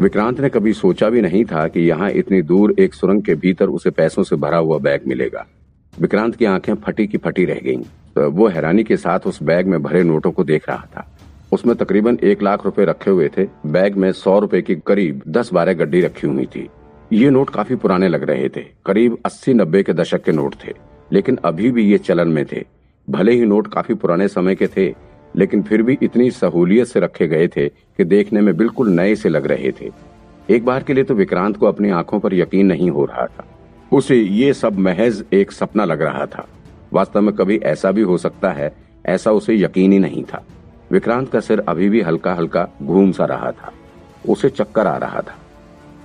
विक्रांत ने कभी सोचा भी नहीं था कि यहाँ इतनी दूर एक सुरंग के भीतर उसे पैसों से भरा हुआ बैग मिलेगा। विक्रांत की आँखें फटी की फटी रह गईं। तो वो हैरानी के साथ उस बैग में भरे नोटों को देख रहा था। उसमें तकरीबन एक लाख रुपए रखे हुए थे। बैग में सौ रुपए की करीब दस बारह गड्डी रखी हुई थी। ये नोट काफ़ी पुराने लग रहे थे। करीब अस्सी नब्बे के दशक के नोट थे। लेकिन अभी भी ये चलन में थे। भले ही नोट काफ़ी पुराने समय के थे लेकिन फिर भी इतनी सहूलियत से रखे गए थे कि देखने में बिल्कुल नए से लग रहे थे। एक बार के लिए तो विक्रांत को अपनी आँखों पर यकीन नहीं हो रहा था। उसे ये सब महज एक सपना लग रहा था। वास्तव में कभी ऐसा भी हो सकता है, ऐसा उसे यकीन ही नहीं था। विक्रांत का सिर अभी भी हल्का हल्का घूम सा रहा था। उसे चक्कर आ रहा था।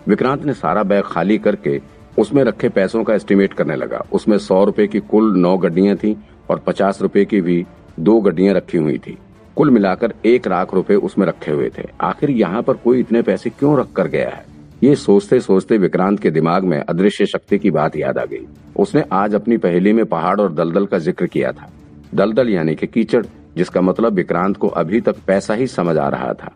विक्रांत ने सारा बैग खाली करके उसमें रखे पैसों का एस्टिमेट करने लगा। उसमें सौ रुपए की कुल नौ गड्डियाँ थी और पचास रुपए की भी दो गड्डियाँ रखी हुई थी। कुल मिलाकर एक लाख रुपए उसमें रखे हुए थे। आखिर यहाँ पर कोई इतने पैसे क्यों रख कर गया है? ये सोचते सोचते विक्रांत के दिमाग में अदृश्य शक्ति की बात याद आ गई। उसने आज अपनी पहेली में पहाड़ और दलदल का ज़िक्र किया था। दलदल यानी कि कीचड़, जिसका मतलब विक्रांत को अभी तक पैसा ही समझ आ रहा था।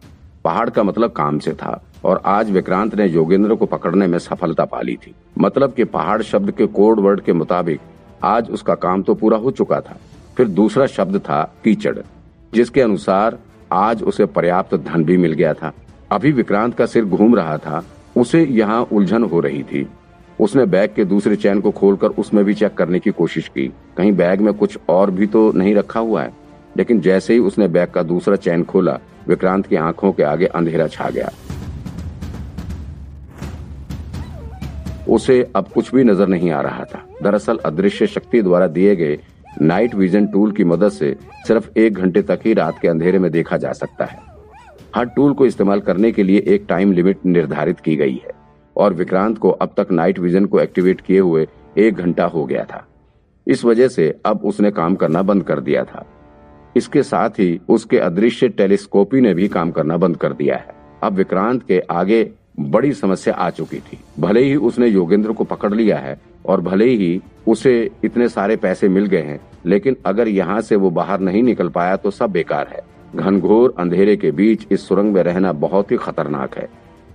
पहाड़ का मतलब काम से था, और आज विक्रांत ने योगेंद्र को पकड़ने में सफलता पाली थी। मतलब कि पहाड़ शब्द के कोड वर्ड के मुताबिक, आज उसका काम तो पूरा हो चुका था। फिर दूसरा शब्द था कीचड़, जिसके अनुसार आज उसे पर्याप्त धन भी मिल गया था। अभी विक्रांत का सिर घूम रहा था, उसे यहाँ उलझन हो रही थी। उसने बैग के दूसरे चैन को खोलकर उसमें भी चेक करने की कोशिश की। कहीं बैग में कुछ और भी तो नहीं रखा हुआ है। लेकिन जैसे ही उसने बैग का दूसरा चैन खोला, विक्रांत की आँखों के आगे अंधेरा छा गया। उसे अब कुछ भी नज़र नहीं आ रहा था। दरअसल अदृश्य शक्ति द्वारा दिए गए नाइट विजन टूल की मदद से सिर्फ़ एक घंटे तक ही रात के अंधेरे में देखा जा सकता है। हर टूल को इस्तेमाल करने के लिए एक टाइम लिमिट निर्धारित की गई है और विक्रांत को अब तक नाइट विजन को एक्टिवेट किए हुए एक घंटा हो गया था। इस वजह से अब उसने काम करना बंद कर दिया था। इसके साथ ही उसके अदृश्य टेलीस्कोपी ने भी काम करना बंद कर दिया है। अब विक्रांत के आगे बड़ी समस्या आ चुकी थी। भले ही उसने योगेंद्र को पकड़ लिया है और भले ही उसे इतने सारे पैसे मिल गए हैं लेकिन अगर यहाँ से वो बाहर नहीं निकल पाया तो सब बेकार है। घनघोर अंधेरे के बीच इस सुरंग में रहना बहुत ही खतरनाक है।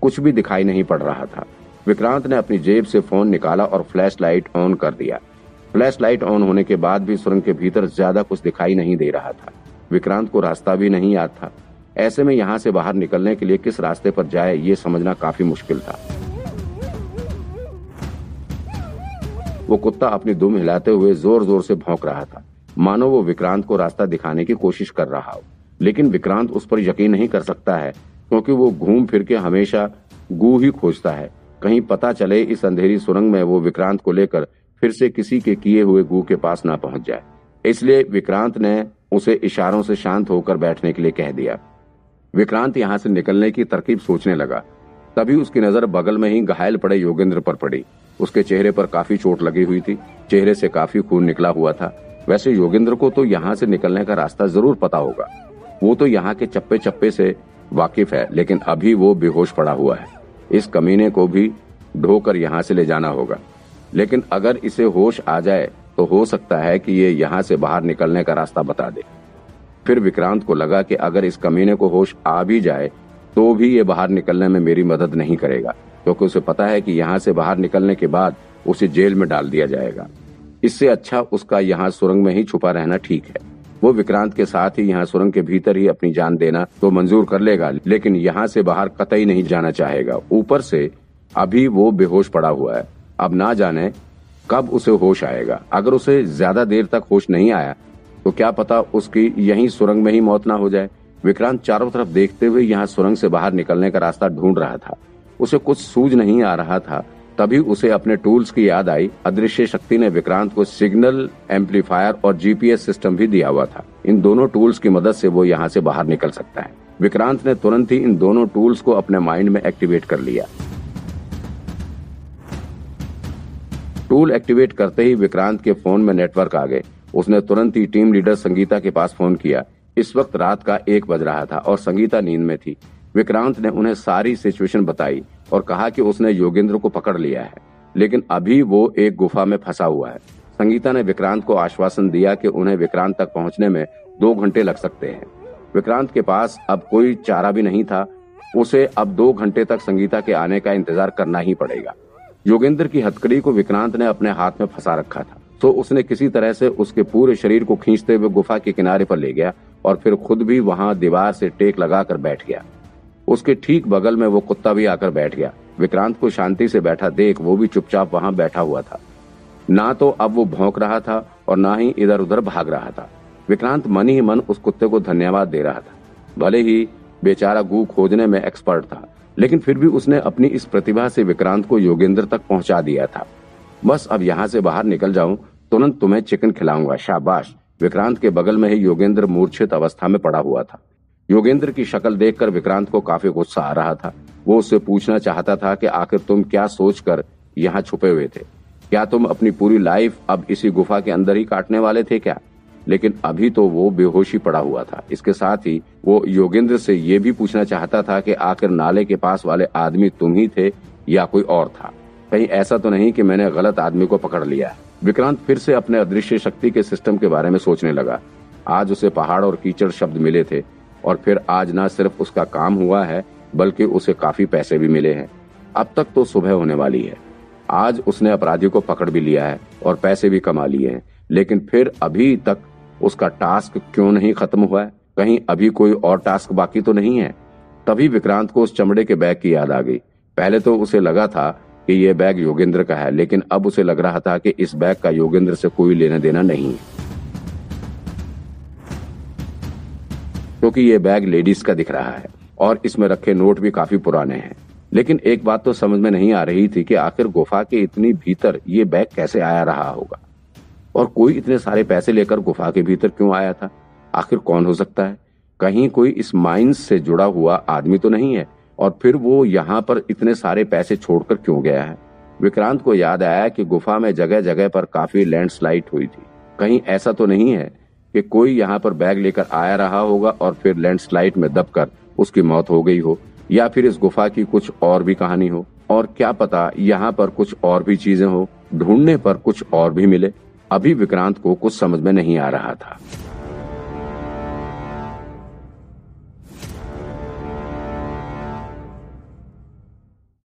कुछ भी दिखाई नहीं पड़ रहा था। विक्रांत ने अपनी जेब से फ़ोन निकाला और फ्लैश लाइट ऑन कर दिया। फ्लैश लाइट ऑन होने के बाद भी सुरंग के भीतर ज़्यादा कुछ दिखाई नहीं दे रहा था। विक्रांत को रास्ता भी नहीं याद था। ऐसे में यहाँ से बाहर निकलने के लिए किस रास्ते पर जाए, ये समझना काफ़ी मुश्किल था। वो कुत्ता अपनी दुम हिलाते हुए ज़ोर ज़ोर से भौंक रहा था। मानो वो विक्रांत को रास्ता दिखाने की कोशिश कर रहा हो। लेकिन विक्रांत उस पर यकीन नहीं कर सकता है, क्योंकि वो घूम फिर के हमेशा गू ही खोजता है। कहीं पता चले इस अंधेरी सुरंग में वो विक्रांत को लेकर फिर से किसी के किए हुए गू के पास ना पहुँच जाए। इसलिए विक्रांत ने उसे इशारों से शांत होकर बैठने के लिए कह दिया। विक्रांत यहाँ से निकलने की तरकीब सोचने लगा। तभी उसकी नज़र बगल में ही घायल पड़े योगेंद्र पर पड़ी। उसके चेहरे पर काफ़ी चोट लगी हुई थी, चेहरे से काफ़ी खून निकला हुआ था। वैसे योगेंद्र को तो यहाँ से निकलने का रास्ता ज़रूर पता होगा। वो तो यहाँ के चप्पे चप्पे से वाकिफ है, लेकिन अभी वो बेहोश पड़ा हुआ है। इस कमीने को भी ढोकर यहाँ से ले जाना होगा। लेकिन अगर इसे होश आ जाए तो हो सकता है कि ये यहाँ से बाहर निकलने का रास्ता बता दे। फिर विक्रांत को लगा कि अगर इस कमीने को होश आ भी जाए तो भी ये बाहर निकलने में मेरी मदद नहीं करेगा। क्योंकि उसे पता है कि यहाँ से बाहर निकलने के बाद उसे जेल में डाल दिया जाएगा। इससे अच्छा उसका यहाँ सुरंग में ही छुपा रहना ठीक है। वो विक्रांत के साथ ही यहाँ सुरंग के भीतर ही अपनी जान देना तो मंजूर कर लेगा, लेकिन यहाँ से बाहर कतई नहीं जाना चाहेगा। ऊपर से अभी वो बेहोश पड़ा हुआ है। अब ना जाने कब उसे होश आएगा। अगर उसे ज़्यादा देर तक होश नहीं आया तो क्या पता उसकी यही सुरंग में ही मौत ना हो जाए। विक्रांत चारों तरफ़ देखते हुए यहाँ सुरंग से बाहर निकलने का रास्ता ढूंढ रहा था। उसे कुछ सूझ नहीं आ रहा था। तभी उसे अपने टूल्स की याद आई। अदृश्य शक्ति ने विक्रांत को सिग्नल, एम्पलीफायर और जीपीएस सिस्टम भी दिया हुआ था। इन दोनों टूल्स की मदद से वो यहाँ से बाहर निकल सकता है। विक्रांत ने तुरंत ही इन दोनों टूल्स को अपने माइंड में एक्टिवेट कर लिया। टूल एक्टिवेट करते ही विक्रांत के फ़ोन में नेटवर्क आ गए। उसने तुरंत ही टीम लीडर संगीता के पास फ़ोन किया। इस वक्त रात का एक बज रहा था और संगीता नींद में थी। विक्रांत ने उन्हें सारी सिचुएशन बताई और कहा कि उसने योगेंद्र को पकड़ लिया है, लेकिन अभी वो एक गुफा में फंसा हुआ है। संगीता ने विक्रांत को आश्वासन दिया कि उन्हें विक्रांत तक पहुँचने में दो घंटे लग सकते हैं। विक्रांत के पास अब कोई चारा भी नहीं था। उसे अब दो घंटे तक संगीता के आने का इंतज़ार करना ही पड़ेगा। योगेंद्र की हथकड़ी को विक्रांत ने अपने हाथ में फंसा रखा था। तो उसने किसी तरह से उसके पूरे शरीर को खींचते हुए गुफा के किनारे पर ले गया और फिर खुद भी वहाँ दीवार से टेक लगाकर बैठ गया। उसके ठीक बगल में वो कुत्ता भी आकर बैठ गया। विक्रांत को शांति से बैठा देख, वो भी चुपचाप वहाँ बैठा हुआ था। ना तो अब वो भौंक रहा था और ना ही इधर उधर भाग रहा था। विक्रांत मन ही मन उस कुत्ते को धन्यवाद दे रहा था। भले ही बेचारा गु खोजने में एक्सपर्ट था, लेकिन फिर भी उसने अपनी इस प्रतिभा से विक्रांत को योगेंद्र तक पहुँचा दिया था। बस अब यहाँ से बाहर निकल जाऊँ, तुरंत तुम्हें चिकन खिलाऊँगा, शाबाश। विक्रांत के बगल में ही योगेंद्र मूर्छित अवस्था में पड़ा हुआ था। योगेंद्र की शक्ल देखकर विक्रांत को काफ़ी गुस्सा आ रहा था। वो उससे पूछना चाहता था कि आखिर तुम क्या सोचकर यहाँ छुपे हुए थे? क्या तुम अपनी पूरी लाइफ अब इसी गुफा के अंदर ही काटने वाले थे क्या? लेकिन अभी तो वो बेहोशी पड़ा हुआ था। इसके साथ ही वो योगेंद्र से ये भी पूछना चाहता था कि आखिर नाले के पास वाले आदमी तुम ही थे या कोई और था? कहीं ऐसा तो नहीं कि मैंने गलत आदमी को पकड़ लिया। विक्रांत फिर से अपने अदृश्य शक्ति के सिस्टम के बारे में सोचने लगा। आज उसे पहाड़ और कीचड़ शब्द मिले थे। और फिर आज न सिर्फ़ उसका काम हुआ है, बल्कि उसे काफ़ी पैसे भी मिले हैं। अब तक तो सुबह होने वाली है। आज उसने अपराधी को पकड़ भी लिया है और पैसे भी कमा लिए हैं, लेकिन फिर अभी तक उसका टास्क क्यों नहीं खत्म हुआ है? कहीं अभी कोई और टास्क बाकी तो नहीं है? तभी विक्रांत को उस चमड़े के बैग की याद आ गई। पहले तो उसे लगा था कि यह बैग योगेंद्र का है, लेकिन अब उसे लग रहा था कि इस बैग का योगेंद्र से कोई लेना देना नहीं है। क्योंकि ये बैग लेडीज़ का दिख रहा है और इसमें रखे नोट भी काफ़ी पुराने हैं। लेकिन एक बात तो समझ में नहीं आ रही थी कि आखिर गुफा के इतनी भीतर ये बैग कैसे आया रहा होगा? और कोई इतने सारे पैसे लेकर गुफा के भीतर क्यों आया था? आखिर कौन हो सकता है? कहीं कोई इस माइंस से जुड़ा हुआ आदमी तो नहीं है? और फिर वो यहाँ पर इतने सारे पैसे छोड़कर क्यों गया है? विक्रांत को याद आया कि गुफा में जगह जगह पर काफ़ी लैंडस्लाइड हुई थी। कहीं ऐसा तो नहीं है कि कोई यहाँ पर बैग लेकर आया रहा होगा और फिर लैंडस्लाइड में दबकर उसकी मौत हो गई हो, या फिर इस गुफा की कुछ और भी कहानी हो। और क्या पता यहाँ पर कुछ और भी चीज़ें हो, ढूँढने पर कुछ और भी मिले। अभी विक्रांत को कुछ समझ में नहीं आ रहा था।